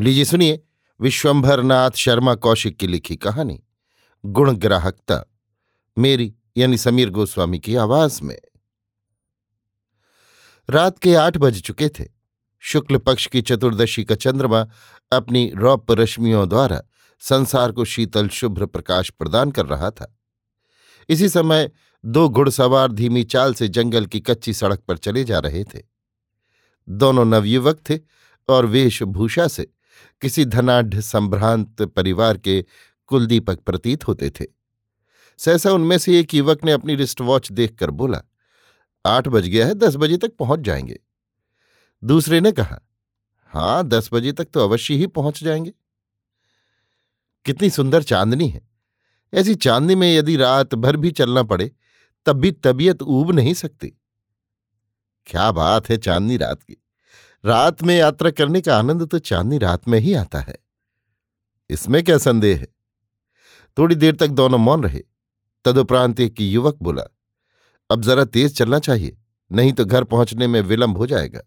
लीजिए, सुनिए। विश्वंभर नाथ शर्मा कौशिक की लिखी कहानी, गुण ग्राहकता, मेरी, यानी समीर गोस्वामी की आवाज़ में। रात के आठ बज चुके थे। शुक्ल पक्ष की चतुर्दशी का चंद्रमा अपनी रौप रश्मियों द्वारा संसार को शीतल, शुभ्र प्रकाश प्रदान कर रहा था। इसी समय दो घुड़सवार धीमी चाल से जंगल की कच्ची सड़क पर चले जा रहे थे। दोनों नवयुवक थे और वेशभूषा से किसी धनाढ़ संभ्रांत परिवार के कुलदीपक प्रतीत होते थे। सहसा उनमें से एक युवक ने अपनी रिस्ट वॉच देखकर बोला, आठ बज गया है, दस बजे तक पहुँच जाएँगे। दूसरे ने कहा, हाँ, दस बजे तक तो अवश्य ही पहुँच जाएँगे। कितनी सुंदर चांदनी है। ऐसी चांदनी में यदि रात भर भी चलना पड़े, तब भी तबीयत ऊब नहीं सकती। क्या बात है चांदनी रात की। रात में यात्रा करने का आनंद तो चांदनी रात में ही आता है। इसमें क्या संदेह है? थोड़ी देर तक दोनों मौन रहे। तदुपरांत एक युवक बोला, अब जरा तेज चलना चाहिए, नहीं तो घर पहुँचने में विलंब हो जाएगा।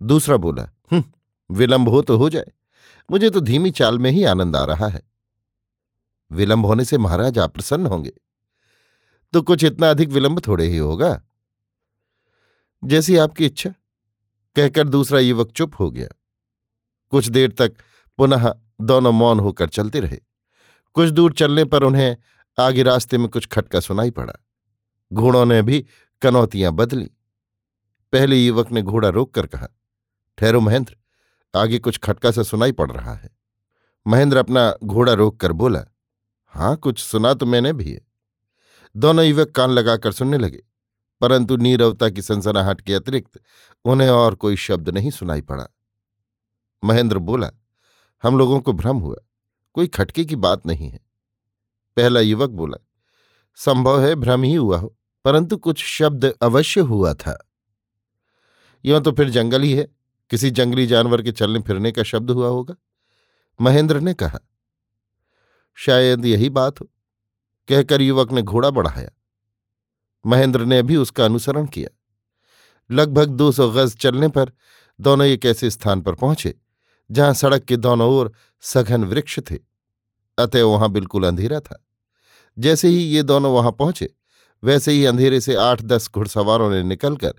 दूसरा बोला विलंब हो तो हो जाए। मुझे तो धीमी चाल में ही आनंद आ रहा है। विलंब होने से महाराज आप प्रसन्न होंगे। तो कुछ इतना अधिक विलंब थोड़े ही होगा। जैसी आपकी इच्छा। कहकर दूसरा युवक चुप हो गया। कुछ देर तक पुनः दोनों मौन होकर चलते रहे। कुछ दूर चलने पर उन्हें आगे रास्ते में कुछ खटका सुनाई पड़ा। घोड़ों ने भी कनौतियाँ बदली। पहले युवक ने घोड़ा रोक कर कहा, ठहरो महेंद्र, आगे कुछ खटका सा सुनाई पड़ रहा है। महेंद्र अपना घोड़ा रोक कर बोला, हाँ, कुछ सुना तो मैंने भी है। दोनों युवक कान लगाकर सुनने लगे। परंतु नीरवता की सनसनाहट के अतिरिक्त उन्हें और कोई शब्द नहीं सुनाई पड़ा। महेंद्र बोला, हम लोगों को भ्रम हुआ, कोई खटके की बात नहीं है। पहला युवक बोला, संभव है भ्रम ही हुआ हो, परंतु कुछ शब्द अवश्य हुआ था। यों तो फिर जंगल ही है, किसी जंगली जानवर के चलने फिरने का शब्द हुआ होगा, महेंद्र ने कहा। शायद यही बात हो, कहकर युवक ने घोड़ा बढ़ाया। महेंद्र ने भी उसका अनुसरण किया। लगभग दो सौ गज चलने पर दोनों एक ऐसे स्थान पर पहुँचे, जहाँ सड़क के दोनों ओर सघन वृक्ष थे। अतः वहाँ बिल्कुल अंधेरा था। जैसे ही ये दोनों वहाँ पहुँचे, वैसे ही अंधेरे से आठ दस घुड़सवारों ने निकलकर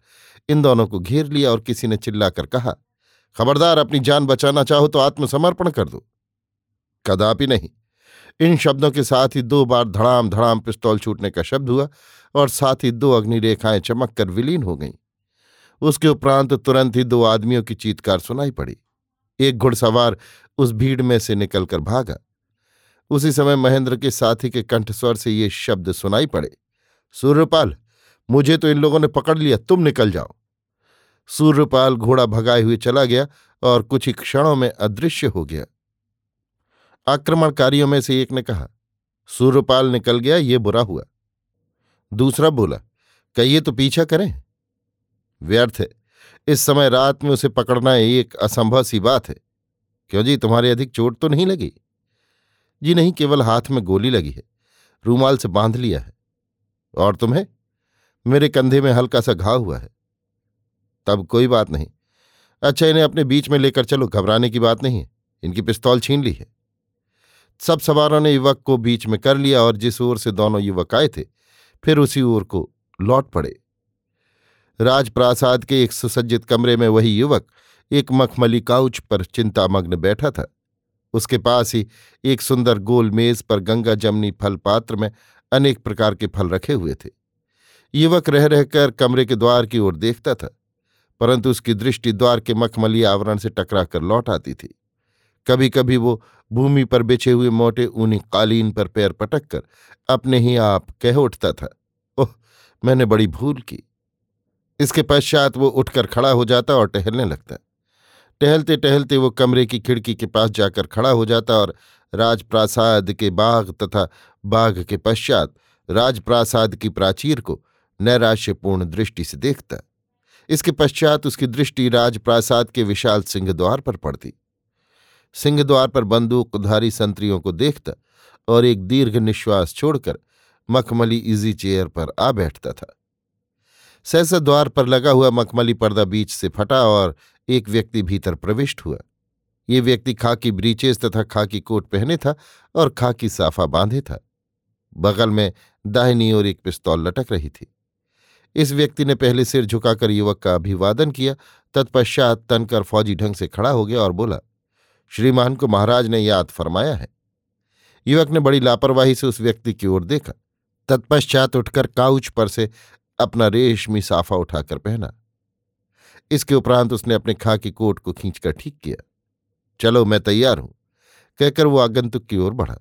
इन दोनों को घेर लिया और किसी ने चिल्लाकर कहा, खबरदार, अपनी जान बचाना चाहो तो आत्मसमर्पण कर दो। कदापि नहीं। इन शब्दों के साथ ही दो बार धड़ाम धड़ाम पिस्तौल छूटने का शब्द हुआ और साथ ही दो अग्निरेखाएँ चमक कर विलीन हो गईं। उसके उपरांत तुरंत ही दो आदमियों की चीतकार सुनाई पड़ी। एक घुड़सवार उस भीड़ में से निकलकर भागा। उसी समय महेंद्र के साथी के कंठस्वर से ये शब्द सुनाई पड़े, सूर्यपाल, मुझे तो इन लोगों ने पकड़ लिया, तुम निकल जाओ। सूर्यपाल घोड़ा भगाए हुए चला गया और कुछ ही क्षणों में अदृश्य हो गया। आक्रमणकारियों में से एक ने कहा, सूर्यपाल निकल गया, ये बुरा हुआ। दूसरा बोला, कहिए तो पीछा करें। व्यर्थ है। इस समय रात में उसे पकड़ना एक असंभव सी बात है। क्यों जी, तुम्हारे अधिक चोट तो नहीं लगी? जी नहीं, केवल हाथ में गोली लगी है। रूमाल से बाँध लिया है। और तुम्हें? मेरे कंधे में हल्का सा घाव हुआ है। तब कोई बात नहीं। अच्छा इन्हें अपने बीच में लेकर चलो, घबराने की बात नहीं है। इनकी पिस्तौल छीन ली है। सब सवारों ने युवक को बीच में कर लिया और जिस ओर से दोनों युवक आए थे फिर उसी ओर को लौट पड़े। राजप्रासाद के एक सुसज्जित कमरे में वही युवक एक मखमली काउच पर चिंतामग्न बैठा था। उसके पास ही एक सुंदर गोल मेज पर गंगा जमनी फल पात्र में अनेक प्रकार के फल रखे हुए थे। युवक रह रहकर कमरे के द्वार की ओर देखता था, परंतु उसकी दृष्टि द्वार के मखमली आवरण से टकरा कर लौट आती थी। कभी कभी वो भूमि पर बिछे हुए मोटे ऊनी कालीन पर पैर पटक कर अपने ही आप कह उठता था, ओह, मैंने बड़ी भूल की। इसके पश्चात वो उठकर खड़ा हो जाता और टहलने लगता। टहलते टहलते वो कमरे की खिड़की के पास जाकर खड़ा हो जाता और राजप्रासाद के बाघ तथा बाघ के पश्चात राजप्रासाद की प्राचीर को नैराश्यपूर्ण दृष्टि से देखता। इसके पश्चात उसकी दृष्टि राजप्रासाद के विशाल सिंह द्वार पर पड़ती। सिंहद्वार पर बंदूकधारी संतरियों को देखता और एक दीर्घ निश्वास छोड़कर मखमली इजी चेयर पर आ बैठता था। सहसा द्वार पर लगा हुआ मखमली पर्दा बीच से फटा और एक व्यक्ति भीतर प्रविष्ट हुआ। ये व्यक्ति खाकी ब्रीचेस तथा खाकी कोट पहने था और खाकी साफा बांधे था। बगल में दाहिनी ओर एक पिस्तौल लटक रही थी। इस व्यक्ति ने पहले सिर झुकाकर युवक का अभिवादन किया, तत्पश्चात तनकर फौजी ढंग से खड़ा हो गया और बोला श्रीमान को महाराज ने याद फरमाया है। युवक ने बड़ी लापरवाही से उस व्यक्ति की ओर देखा। तत्पश्चात उठकर काउच पर से अपना रेशमी साफा उठाकर पहना। इसके उपरांत उसने अपने खाकी कोट को खींचकर ठीक किया। चलो, मैं तैयार हूँ, कहकर वो आगंतुक की ओर बढ़ा।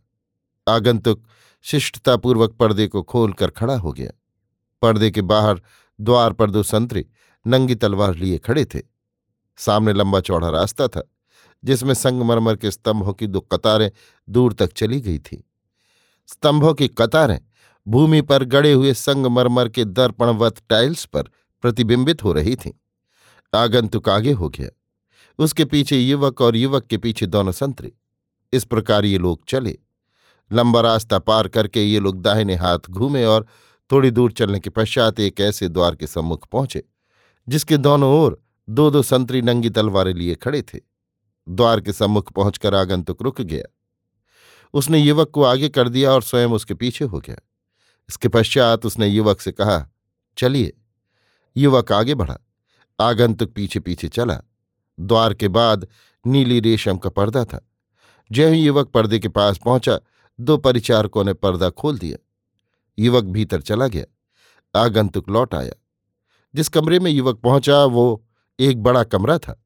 आगंतुक शिष्टतापूर्वक पर्दे को खोलकर खड़ा हो गया। पर्दे के बाहर द्वार पर दो संतरे नंगी तलवार लिए खड़े थे। सामने लंबा चौड़ा रास्ता था। जिसमें संगमरमर के स्तंभों की दो कतारें दूर तक चली गई थी। स्तंभों की कतारें भूमि पर गड़े हुए संगमरमर के दर्पणवत टाइल्स पर प्रतिबिंबित हो रही थीं। आगंतुक आगे हो गया। उसके पीछे युवक और युवक के पीछे दोनों संतरे। इस प्रकार ये लोग चले। लंबा रास्ता पार करके ये लोग दाहिने हाथ घूमे और थोड़ी दूर चलने के पश्चात एक ऐसे द्वार के सम्मुख पहुँचे, जिसके दोनों ओर दो दो संतरी नंगी तलवारें लिए खड़े थे। द्वार के सम्मुख पहुंचकर आगंतुक रुक गया। उसने युवक को आगे कर दिया और स्वयं उसके पीछे हो गया। इसके पश्चात उसने युवक से कहा, चलिए। युवक आगे बढ़ा, आगंतुक पीछे पीछे चला। द्वार के बाद नीली रेशम का पर्दा था। जय ही युवक पर्दे के पास पहुँचा, दो परिचारकों ने पर्दा खोल दिया। युवक भीतर चला गया। आगंतुक लौट आया। जिस कमरे में युवक पहुँचा, वो एक बड़ा कमरा था।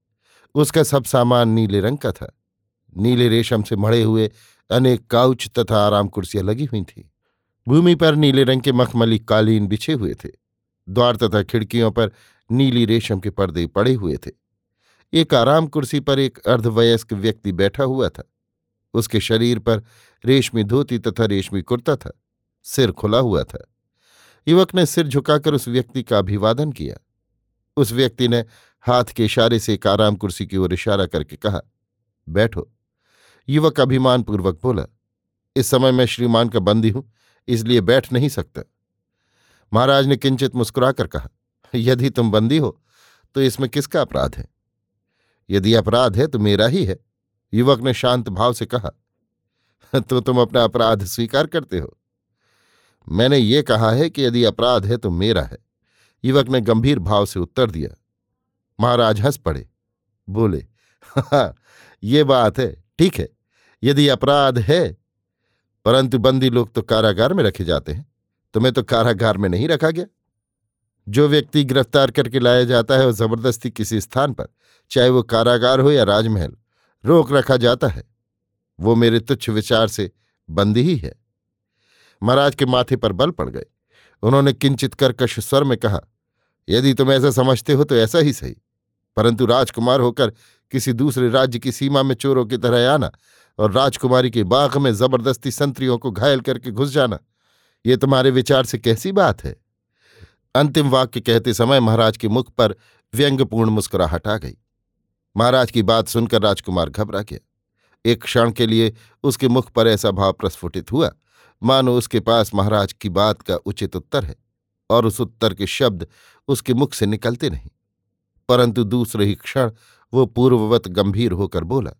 उसका सब सामान नीले रंग का था। नीले रेशम से मढ़े हुए अनेक काउच तथा आराम कुर्सियाँ लगी हुई थीं। भूमि पर नीले रंग के मखमली कालीन बिछे हुए थे। द्वार तथा खिड़कियों पर नीली रेशम के पर्दे पड़े हुए थे। एक आराम कुर्सी पर एक अर्धवयस्क व्यक्ति बैठा हुआ था। उसके शरीर पर रेशमी धोती तथा रेशमी कुर्ता था। सिर खुला हुआ था। युवक ने सिर झुकाकर उस व्यक्ति का अभिवादन किया। उस व्यक्ति ने हाथ के इशारे से एक आराम कुर्सी की ओर इशारा करके कहा, बैठो। युवक अभिमानपूर्वक बोला, इस समय मैं श्रीमान का बंदी हूँ, इसलिए बैठ नहीं सकता। महाराज ने किंचित मुस्कुराकर कहा, यदि तुम बंदी हो तो इसमें किसका अपराध है? यदि अपराध है तो मेरा ही है। युवक ने शांत भाव से कहा तो तुम अपना अपराध स्वीकार करते हो? मैंने ये कहा है कि यदि अपराध है तो मेरा है। युवक ने गंभीर भाव से उत्तर दिया महाराज हंस पड़े। बोले हाँ ये बात है, ठीक है, यदि अपराध है, परंतु बंदी लोग तो कारागार में रखे जाते हैं, तुम्हें तो कारागार में नहीं रखा गया। जो व्यक्ति गिरफ़्तार करके लाया जाता है वो ज़बरदस्ती किसी स्थान पर, चाहे वो कारागार हो या राजमहल, रोक रखा जाता है। वो मेरे तुच्छ विचार से बंदी ही है। महाराज के माथे पर बल पड़ गए। उन्होंने किंचित कर्कश स्वर में कहा, यदि तुम ऐसा समझते हो तो ऐसा ही सही। परंतु राजकुमार होकर किसी दूसरे राज्य की सीमा में चोरों की तरह आना और राजकुमारी के बाग में ज़बरदस्ती संतरियों को घायल करके घुस जाना, ये तुम्हारे विचार से कैसी बात है? अंतिम वाक्य कहते समय महाराज के मुख पर व्यंग्यपूर्ण मुस्कुराहट आ गई। महाराज की बात सुनकर राजकुमार घबरा गया। एक क्षण के लिए उसके मुख पर ऐसा भाव प्रस्फुटित हुआ, मानो उसके पास महाराज की बात का उचित उत्तर है और उस उत्तर के शब्द उसके मुख से निकलते नहीं। परंतु दूसरे ही क्षण वो पूर्ववत गंभीर होकर बोला,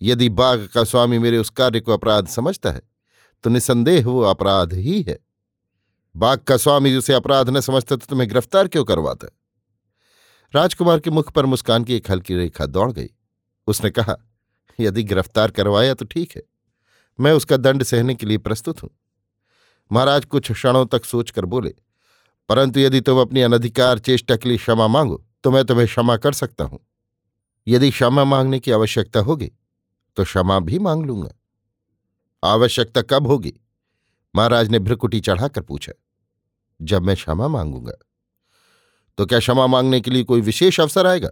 यदि बाघ का स्वामी मेरे उस कार्य को अपराध समझता है तो निसंदेह वो अपराध ही है। बाघ का स्वामी उसे अपराध न समझता तो तुम्हें गिरफ़्तार क्यों करवाता राजकुमार के मुख पर मुस्कान की एक हल्की रेखा दौड़ गई। उसने कहा, यदि गिरफ़्तार करवाया तो ठीक है, मैं उसका दंड सहने के लिए प्रस्तुत हूँ। महाराज कुछ क्षणों तक सोचकर बोले, परंतु यदि तुम अपनी अनधिकार चेष्टा के लिए क्षमा मांगो तो मैं तुम्हें क्षमा कर सकता हूँ। यदि क्षमा मांगने की आवश्यकता होगी तो क्षमा भी मांग लूँगा। आवश्यकता कब होगी? महाराज ने भ्रकुटी चढ़ाकर पूछा। जब मैं क्षमा मांगूँगा। तो क्या क्षमा मांगने के लिए कोई विशेष अवसर आएगा?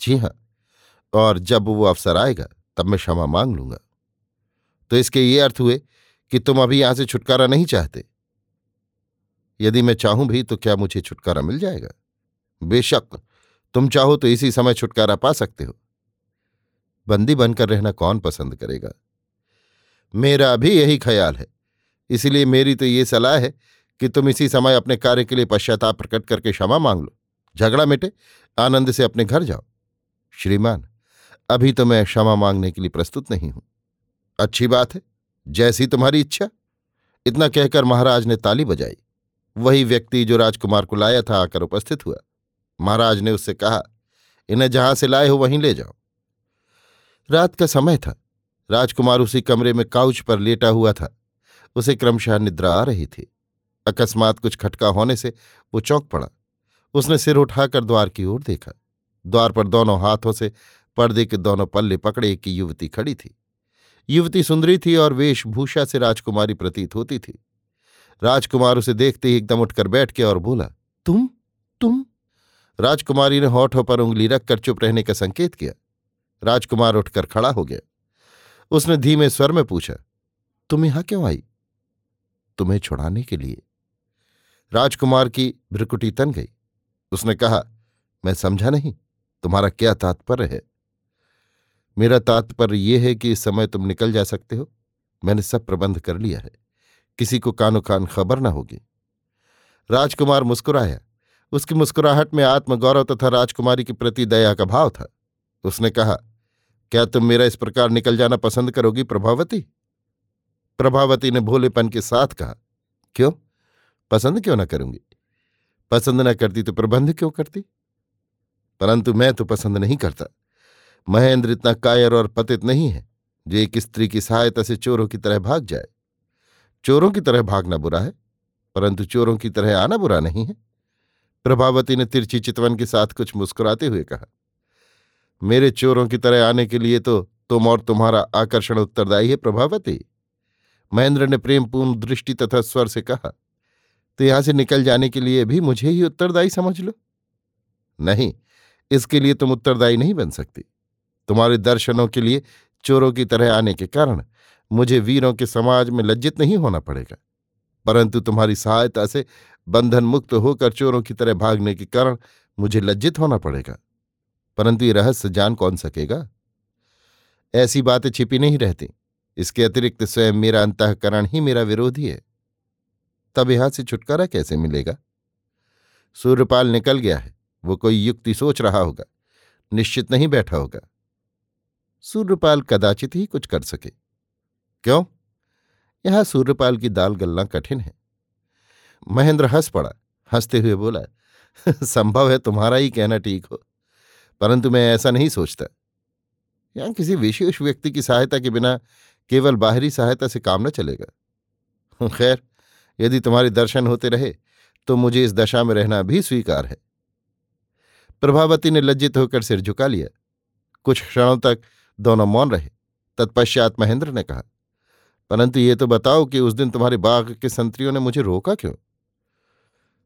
जी हाँ, और जब वो अवसर आएगा, तब मैं क्षमा मांग लूँगा। तो इसके ये अर्थ हुए कि तुम अभी यहाँ से छुटकारा नहीं चाहते। यदि मैं चाहूँ भी तो क्या मुझे छुटकारा मिल जाएगा? बेशक, तुम चाहो तो इसी समय छुटकारा पा सकते हो। बंदी बनकर रहना कौन पसंद करेगा? मेरा भी यही ख्याल है, इसलिए मेरी तो ये सलाह है कि तुम इसी समय अपने कार्य के लिए पश्चाताप प्रकट करके क्षमा मांग लो। झगड़ा मिटे, आनंद से अपने घर जाओ। श्रीमान, अभी तो मैं क्षमा मांगने के लिए प्रस्तुत नहीं हूँ। अच्छी बात है, जैसी तुम्हारी इच्छा। इतना कहकर महाराज ने ताली बजाई। वही व्यक्ति जो राजकुमार को लाया था आकर उपस्थित हुआ। महाराज ने उससे कहा, इन्हें जहाँ से लाए हो वहीं ले जाओ। रात का समय था। राजकुमार उसी कमरे में काउच पर लेटा हुआ था। उसे क्रमशः निद्रा आ रही थी। अकस्मात कुछ खटका होने से वो चौंक पड़ा। उसने सिर उठाकर द्वार की ओर देखा। द्वार पर दोनों हाथों से पर्दे के दोनों पल्ले पकड़े एक युवती खड़ी थी। युवती सुंदरी थी और वेशभूषा से राजकुमारी प्रतीत होती थी। राजकुमार उसे देखते ही एकदम उठकर बैठ गया और बोला, तुम? तुम? राजकुमारी ने होठों पर उंगली रखकर चुप रहने का संकेत किया। राजकुमार उठकर खड़ा हो गया। उसने धीमे स्वर में पूछा, तुम यहाँ क्यों आई? तुम्हें छुड़ाने के लिए। राजकुमार की भ्रकुटी तन गई। उसने कहा, मैं समझा नहीं, तुम्हारा क्या तात्पर्य है? मेरा तात्पर्य यह है कि इस समय तुम निकल जा सकते हो। मैंने सब प्रबंध कर लिया है। किसी को कानो कान खबर न होगी। राजकुमार मुस्कुराया। उसकी मुस्कुराहट में आत्मगौरव तथा राजकुमारी के प्रति दया का भाव था। उसने कहा, क्या तुम मेरा इस प्रकार निकल जाना पसंद करोगी, प्रभावती? प्रभावती ने भोलेपन के साथ कहा, क्यों? पसंद क्यों ना करूँगी? पसंद ना करती तो प्रबंध क्यों करती? परंतु मैं तो पसंद नहीं करता। महेंद्र इतना कायर और पतित नहीं है, जो एक स्त्री की सहायता से चोरों की तरह भाग जाए। चोरों की तरह भागना बुरा है, परंतु चोरों की तरह आना बुरा नहीं है। प्रभावती ने तिरछी चितवन के साथ कुछ मुस्कुराते हुए कहा, मेरे चोरों की तरह आने के लिए तो तुम और तुम्हारा आकर्षण उत्तरदायी है, प्रभावती। महेंद्र ने प्रेमपूर्ण दृष्टि तथा स्वर से कहा तो यहाँ से निकल जाने के लिए भी मुझे ही उत्तरदायी समझ लो। नहीं, इसके लिए तुम उत्तरदायी नहीं बन सकती। तुम्हारे दर्शनों के लिए चोरों की तरह आने के कारण मुझे वीरों के समाज में लज्जित नहीं होना पड़ेगा। परंतु तुम्हारी सहायता से बंधन मुक्त होकर चोरों की तरह भागने के कारण मुझे लज्जित होना पड़ेगा। परंतु ये रहस्य जान कौन सकेगा? ऐसी बातें छिपी नहीं रहती। इसके अतिरिक्त स्वयं मेरा अंतकरण ही मेरा विरोधी है। तब यहाँ से छुटकारा कैसे मिलेगा? सूर्यपाल निकल गया है। वो कोई युक्ति सोच रहा होगा। निश्चित नहीं बैठा होगा। सूर्यपाल कदाचित ही कुछ कर सके। क्यों? यहाँ सूर्यपाल की दाल गलना कठिन है। महेंद्र हंस पड़ा। हँसते हुए बोला, संभव है तुम्हारा ही कहना ठीक हो, परंतु मैं ऐसा नहीं सोचता। यहाँ किसी विशेष व्यक्ति की सहायता के बिना केवल बाहरी सहायता से काम न चलेगा। खैर, यदि तुम्हारे दर्शन होते रहे तो मुझे इस दशा में रहना भी स्वीकार है। प्रभावती ने लज्जित होकर सिर झुका लिया। कुछ क्षणों तक दोनों मौन रहे। तत्पश्चात महेंद्र ने कहा, परंतु ये तो बताओ कि उस दिन तुम्हारे बाग के संतरियों ने मुझे रोका क्यों?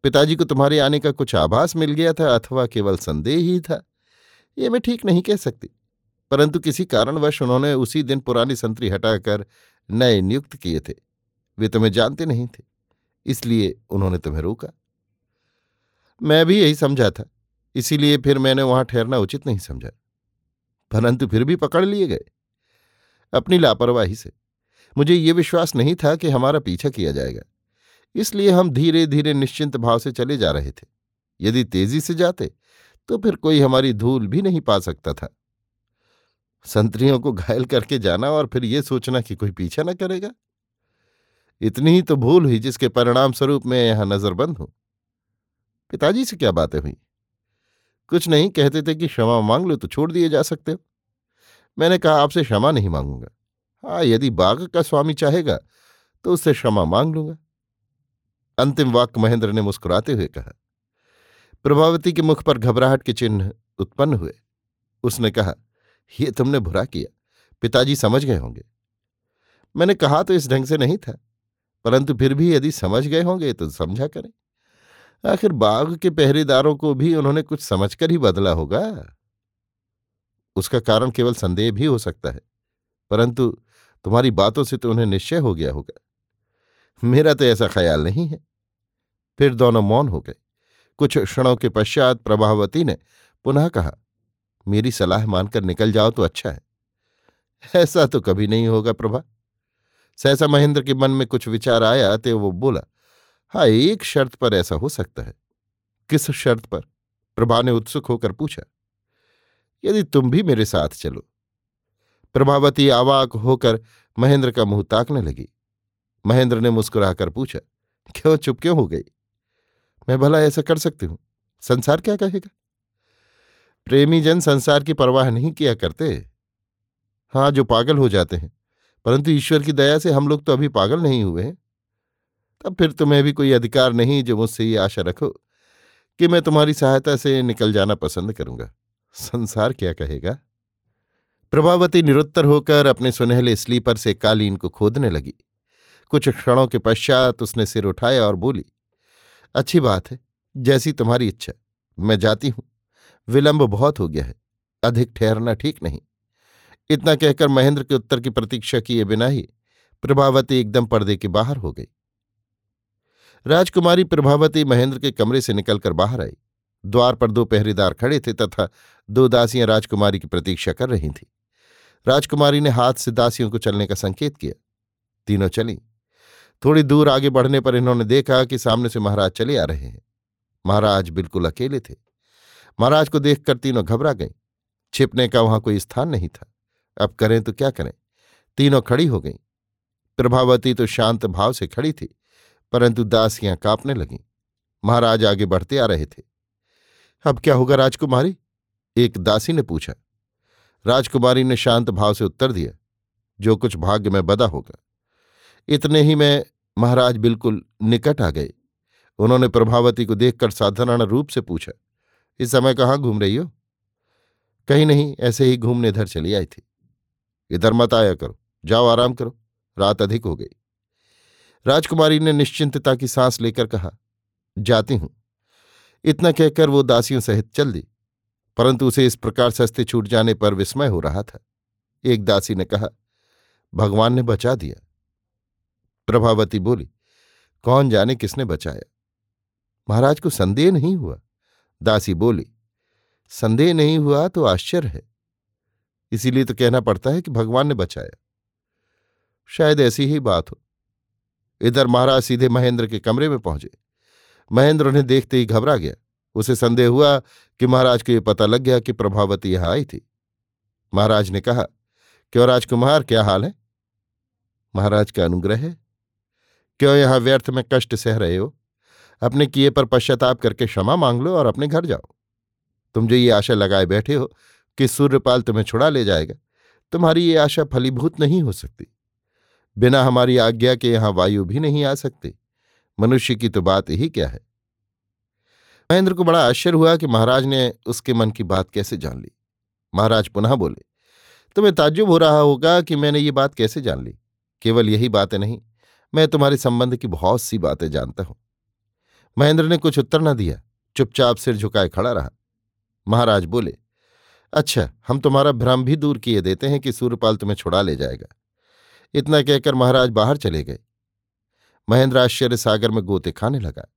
पिताजी को तुम्हारे आने का कुछ आभास मिल गया था अथवा केवल संदेह ही था? ये मैं ठीक नहीं कह सकती। परंतु किसी कारणवश उन्होंने उसी दिन पुरानी संतरी हटाकर नए नियुक्त किए थे। वे तुम्हें जानते नहीं थे, इसलिए उन्होंने तुम्हें रोका। मैं भी यही समझा था, इसीलिए फिर मैंने वहाँ ठहरना उचित नहीं समझा। परंतु फिर भी पकड़ लिए गए, अपनी लापरवाही से। मुझे ये विश्वास नहीं था कि हमारा पीछा किया जाएगा। इसलिए हम धीरे धीरे निश्चिंत भाव से चले जा रहे थे। यदि तेज़ी से जाते तो फिर कोई हमारी धूल भी नहीं पा सकता था। संतरियों को घायल करके जाना और फिर ये सोचना कि कोई पीछा न करेगा। इतनी ही तो भूल हुई जिसके परिणाम स्वरूप मैं यहाँ नजरबंद हूँ। पिताजी से क्या बातें हुई? कुछ नहीं, कहते थे कि क्षमा मांग लो तो छोड़ दिए जा सकते हो। मैंने कहा, आपसे क्षमा नहीं मांगूँगा। हाँ यदि बाघ का स्वामी चाहेगा तो उससे क्षमा मांग लूँगा। अंतिम वाक्य महेंद्र ने मुस्कुराते हुए कहा, प्रभावती के मुख पर घबराहट के चिन्ह उत्पन्न हुए। उसने कहा, ये तुमने बुरा किया। पिताजी समझ गए होंगे। मैंने कहा तो इस ढंग से नहीं था, परंतु फिर भी यदि समझ गए होंगे तो समझा करें। आखिर बाघ के पहरेदारों को भी उन्होंने कुछ समझकर ही बदला होगा। उसका कारण केवल संदेह भी हो सकता है, परंतु तुम्हारी बातों से तो उन्हें निश्चय हो गया होगा। मेरा तो ऐसा ख्याल नहीं है। फिर दोनों मौन हो गए। कुछ क्षणों के पश्चात प्रभावती ने पुनः कहा, मेरी सलाह मानकर निकल जाओ तो अच्छा है। ऐसा तो कभी नहीं होगा प्रभा। सहसा महेंद्र के मन में कुछ विचार आया तो वो बोला हाँ एक शर्त पर ऐसा हो सकता है। किस शर्त पर? प्रभा ने उत्सुक होकर पूछा, यदि तुम भी मेरे साथ चलो। प्रभावती आवाक होकर महेंद्र का मुँह ताकने लगी। महेंद्र ने मुस्कुराकर पूछा, क्यों चुप क्यों हो गई? मैं भला ऐसा कर सकती हूँ? संसार क्या कहेगा? प्रेमी जन संसार की परवाह नहीं किया करते। हाँ जो पागल हो जाते हैं। परंतु ईश्वर की दया से हम लोग तो अभी पागल नहीं हुए हैं। तब फिर तुम्हें भी कोई अधिकार नहीं जो मुझसे ये आशा रखो कि मैं तुम्हारी सहायता से निकल जाना पसंद करूँगा। संसार क्या कहेगा? प्रभावती निरुत्तर होकर अपने सुनहले स्लीपर से कालीन को खोदने लगी। कुछ क्षणों के पश्चात उसने सिर उठाया और बोली, अच्छी बात है, जैसी तुम्हारी इच्छा। मैं जाती हूँ। विलंब बहुत हो गया है। अधिक ठहरना ठीक नहीं। इतना कहकर महेंद्र के उत्तर की प्रतीक्षा किए बिना ही प्रभावती एकदम पर्दे के बाहर हो गई। राजकुमारी प्रभावती महेंद्र के कमरे से निकलकर बाहर आई। द्वार पर दो पहरेदार खड़े थे तथा दो दासियाँ राजकुमारी की प्रतीक्षा कर रही थीं। राजकुमारी ने हाथ से दासियों को चलने का संकेत किया। तीनों चली। थोड़ी दूर आगे बढ़ने पर इन्होंने देखा कि सामने से महाराज चले आ रहे हैं। महाराज बिल्कुल अकेले थे। महाराज को देखकर तीनों घबरा गईं। छिपने का वहाँ कोई स्थान नहीं था। अब करें तो क्या करें? तीनों खड़ी हो गईं। प्रभावती तो शांत भाव से खड़ी थी, परंतु दासियाँ कांपने लगीं। महाराज आगे बढ़ते आ रहे थे। अब क्या होगा राजकुमारी? एक दासी ने पूछा। राजकुमारी ने शांत भाव से उत्तर दिया, जो कुछ भाग्य में बदा होगा। इतने ही में महाराज बिल्कुल निकट आ गए। उन्होंने प्रभावती को देखकर साधारण रूप से पूछा, इस समय कहाँ घूम रही हो? कहीं नहीं, ऐसे ही घूमने इधर चली आई थी। इधर मत आया करो, जाओ आराम करो, रात अधिक हो गई। राजकुमारी ने निश्चिंतता की सांस लेकर कहा, जाती हूँ। इतना कहकर वो दासियों सहित चल दी, परंतु उसे इस प्रकार सस्ते छूट जाने पर विस्मय हो रहा था। एक दासी ने कहा, भगवान ने बचा दिया। प्रभावती बोली, कौन जाने किसने बचाया? महाराज को संदेह नहीं हुआ। दासी बोली, संदेह नहीं हुआ तो आश्चर्य है। इसीलिए तो कहना पड़ता है कि भगवान ने बचाया। शायद ऐसी ही बात हो। इधर महाराज सीधे महेंद्र के कमरे में पहुँचे। महेंद्र उन्हें देखते ही घबरा गया। उसे संदेह हुआ कि महाराज को यह पता लग गया कि प्रभावती यहाँ आई थी। महाराज ने कहा, क्यों राजकुमार, क्या हाल है? महाराज का अनुग्रह है। क्यों यहाँ व्यर्थ में कष्ट सह रहे हो? अपने किए पर पश्चाताप करके क्षमा मांग लो और अपने घर जाओ। तुम जो ये आशा लगाए बैठे हो कि सूर्यपाल तुम्हें छुड़ा ले जाएगा, तुम्हारी ये आशा फलीभूत नहीं हो सकती। बिना हमारी आज्ञा के यहाँ वायु भी नहीं आ सकती। मनुष्य की तो बात ही क्या है? महेंद्र को बड़ा आश्चर्य हुआ कि महाराज ने उसके मन की बात कैसे जान ली। महाराज पुनः बोले, तुम्हें ताज्जुब हो रहा होगा कि मैंने ये बात कैसे जान ली? केवल यही बातें नहीं मैं तुम्हारे संबंध की बहुत सी बातें जानता हूँ। महेंद्र ने कुछ उत्तर न दिया, चुपचाप सिर झुकाए खड़ा रहा। महाराज बोले अच्छा हम तुम्हारा भ्रम भी दूर किए देते हैं कि सूर्यपाल तुम्हें छुड़ा ले जाएगा। इतना कहकर महाराज बाहर चले गए। महेंद्र आश्चर्य सागर में गोते खाने लगा।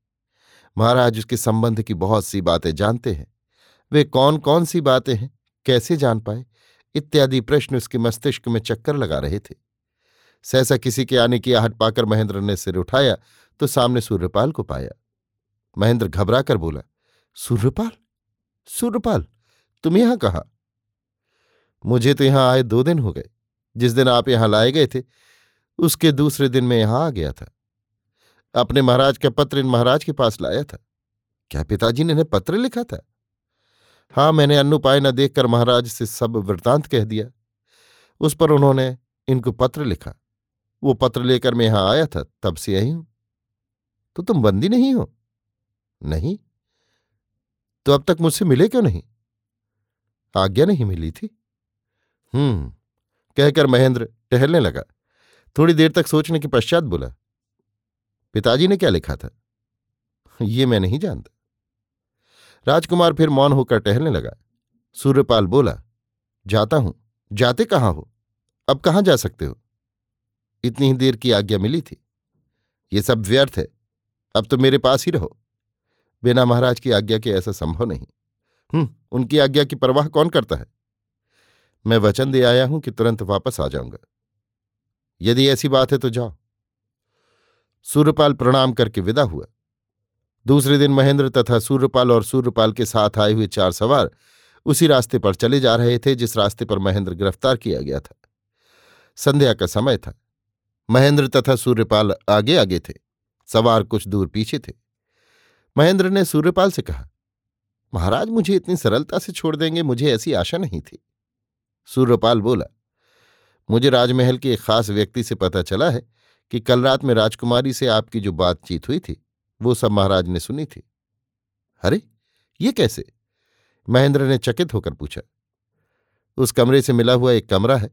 महाराज उसके संबंध की बहुत सी बातें जानते हैं। वे कौन कौन सी बातें हैं? कैसे जान पाए? इत्यादि प्रश्न उसके मस्तिष्क में चक्कर लगा रहे थे। सहसा किसी के आने की आहट पाकर महेंद्र ने सिर उठाया तो सामने सूर्यपाल को पाया। महेंद्र घबरा कर बोला, सूर्यपाल? सूर्यपाल, तुम यहाँ कहा? मुझे तो यहाँ आए दो दिन हो गए। जिस दिन आप यहाँ लाए गए थे, उसके दूसरे दिन मैं यहाँ आ गया था। अपने महाराज का पत्र इन महाराज के पास लाया था। क्या पिताजी ने इन्हें पत्र लिखा था? हाँ मैंने अन्नुपाय न देखकर महाराज से सब वृतांत कह दिया। उस पर उन्होंने इनको पत्र लिखा। वो पत्र लेकर मैं यहाँ आया था, तब से आई हूँ। तो तुम बंदी नहीं हो? नहीं। तो अब तक मुझसे मिले क्यों नहीं? आज्ञा नहीं मिली थी। हम्म कहकर महेंद्र टहलने लगा। थोड़ी देर तक सोचने के पश्चात बोला, पिताजी ने क्या लिखा था? ये मैं नहीं जानता। राजकुमार फिर मौन होकर टहलने लगा। सूर्यपाल बोला, जाता हूँ। जाते कहाँ हो? अब कहाँ जा सकते हो? इतनी ही देर की आज्ञा मिली थी। ये सब व्यर्थ है। अब तो मेरे पास ही रहो। बिना महाराज की आज्ञा के ऐसा संभव नहीं। हम्म उनकी आज्ञा की परवाह कौन करता है? मैं वचन दे आया हूँ कि तुरंत वापस आ जाऊँगा। यदि ऐसी बात है तो जाओ। सूर्यपाल प्रणाम करके विदा हुआ। दूसरे दिन महेंद्र तथा सूर्यपाल और सूर्यपाल के साथ आए हुए चार सवार उसी रास्ते पर चले जा रहे थे जिस रास्ते पर महेंद्र गिरफ़्तार किया गया था। संध्या का समय था। महेंद्र तथा सूर्यपाल आगे आगे थे। सवार कुछ दूर पीछे थे। महेंद्र ने सूर्यपाल से कहा, महाराज, मुझे इतनी सरलता से छोड़ देंगे, मुझे ऐसी आशा नहीं थी। सूर्यपाल बोला, मुझे राजमहल के एक खास व्यक्ति से पता चला है कि कल रात में राजकुमारी से आपकी जो बातचीत हुई थी, वो सब महाराज ने सुनी थी। अरे, ये कैसे? महेंद्र ने चकित होकर पूछा, उस कमरे से मिला हुआ एक कमरा है,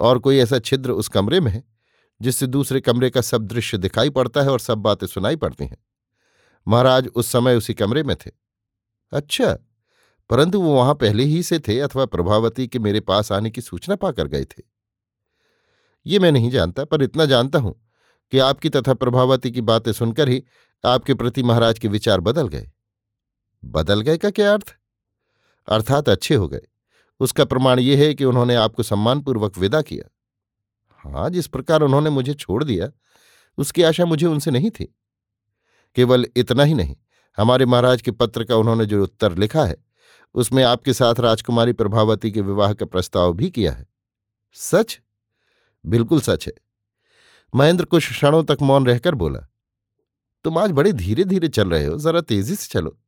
और कोई ऐसा छिद्र उस कमरे में है? जिससे दूसरे कमरे का सब दृश्य दिखाई पड़ता है और सब बातें सुनाई पड़ती हैं। महाराज उस समय उसी कमरे में थे। अच्छा परंतु वो वहाँ पहले ही से थे अथवा प्रभावती के मेरे पास आने की सूचना पाकर गए थे। ये मैं नहीं जानता, पर इतना जानता हूँ कि आपकी तथा प्रभावती की बातें सुनकर ही आपके प्रति महाराज के विचार बदल गए। बदल गए का क्या अर्थ? अर्थात अच्छे हो गए। उसका प्रमाण यह है कि उन्होंने आपको सम्मानपूर्वक विदा किया। हाँ जिस प्रकार उन्होंने मुझे छोड़ दिया, उसकी आशा मुझे उनसे नहीं थी। केवल इतना ही नहीं, हमारे महाराज के पत्र का उन्होंने जो उत्तर लिखा है, उसमें आपके साथ राजकुमारी प्रभावती के विवाह का प्रस्ताव भी किया है। सच? बिल्कुल सच है। महेंद्र कुछ क्षणों तक मौन रहकर बोला, तुम आज बड़े धीरे धीरे चल रहे हो, जरा तेज़ी से चलो।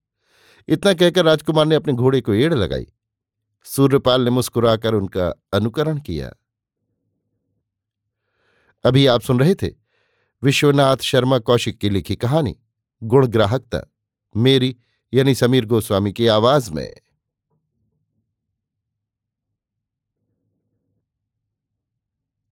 इतना कहकर राजकुमार ने अपने घोड़े को एड़ लगाई। सूर्यपाल ने मुस्कुराकर उनका अनुकरण किया। अभी आप सुन रहे थे विश्वनाथ शर्मा कौशिक की लिखी कहानी गुणग्राहकता मेरी, यानी समीर गोस्वामी की आवाज़ में।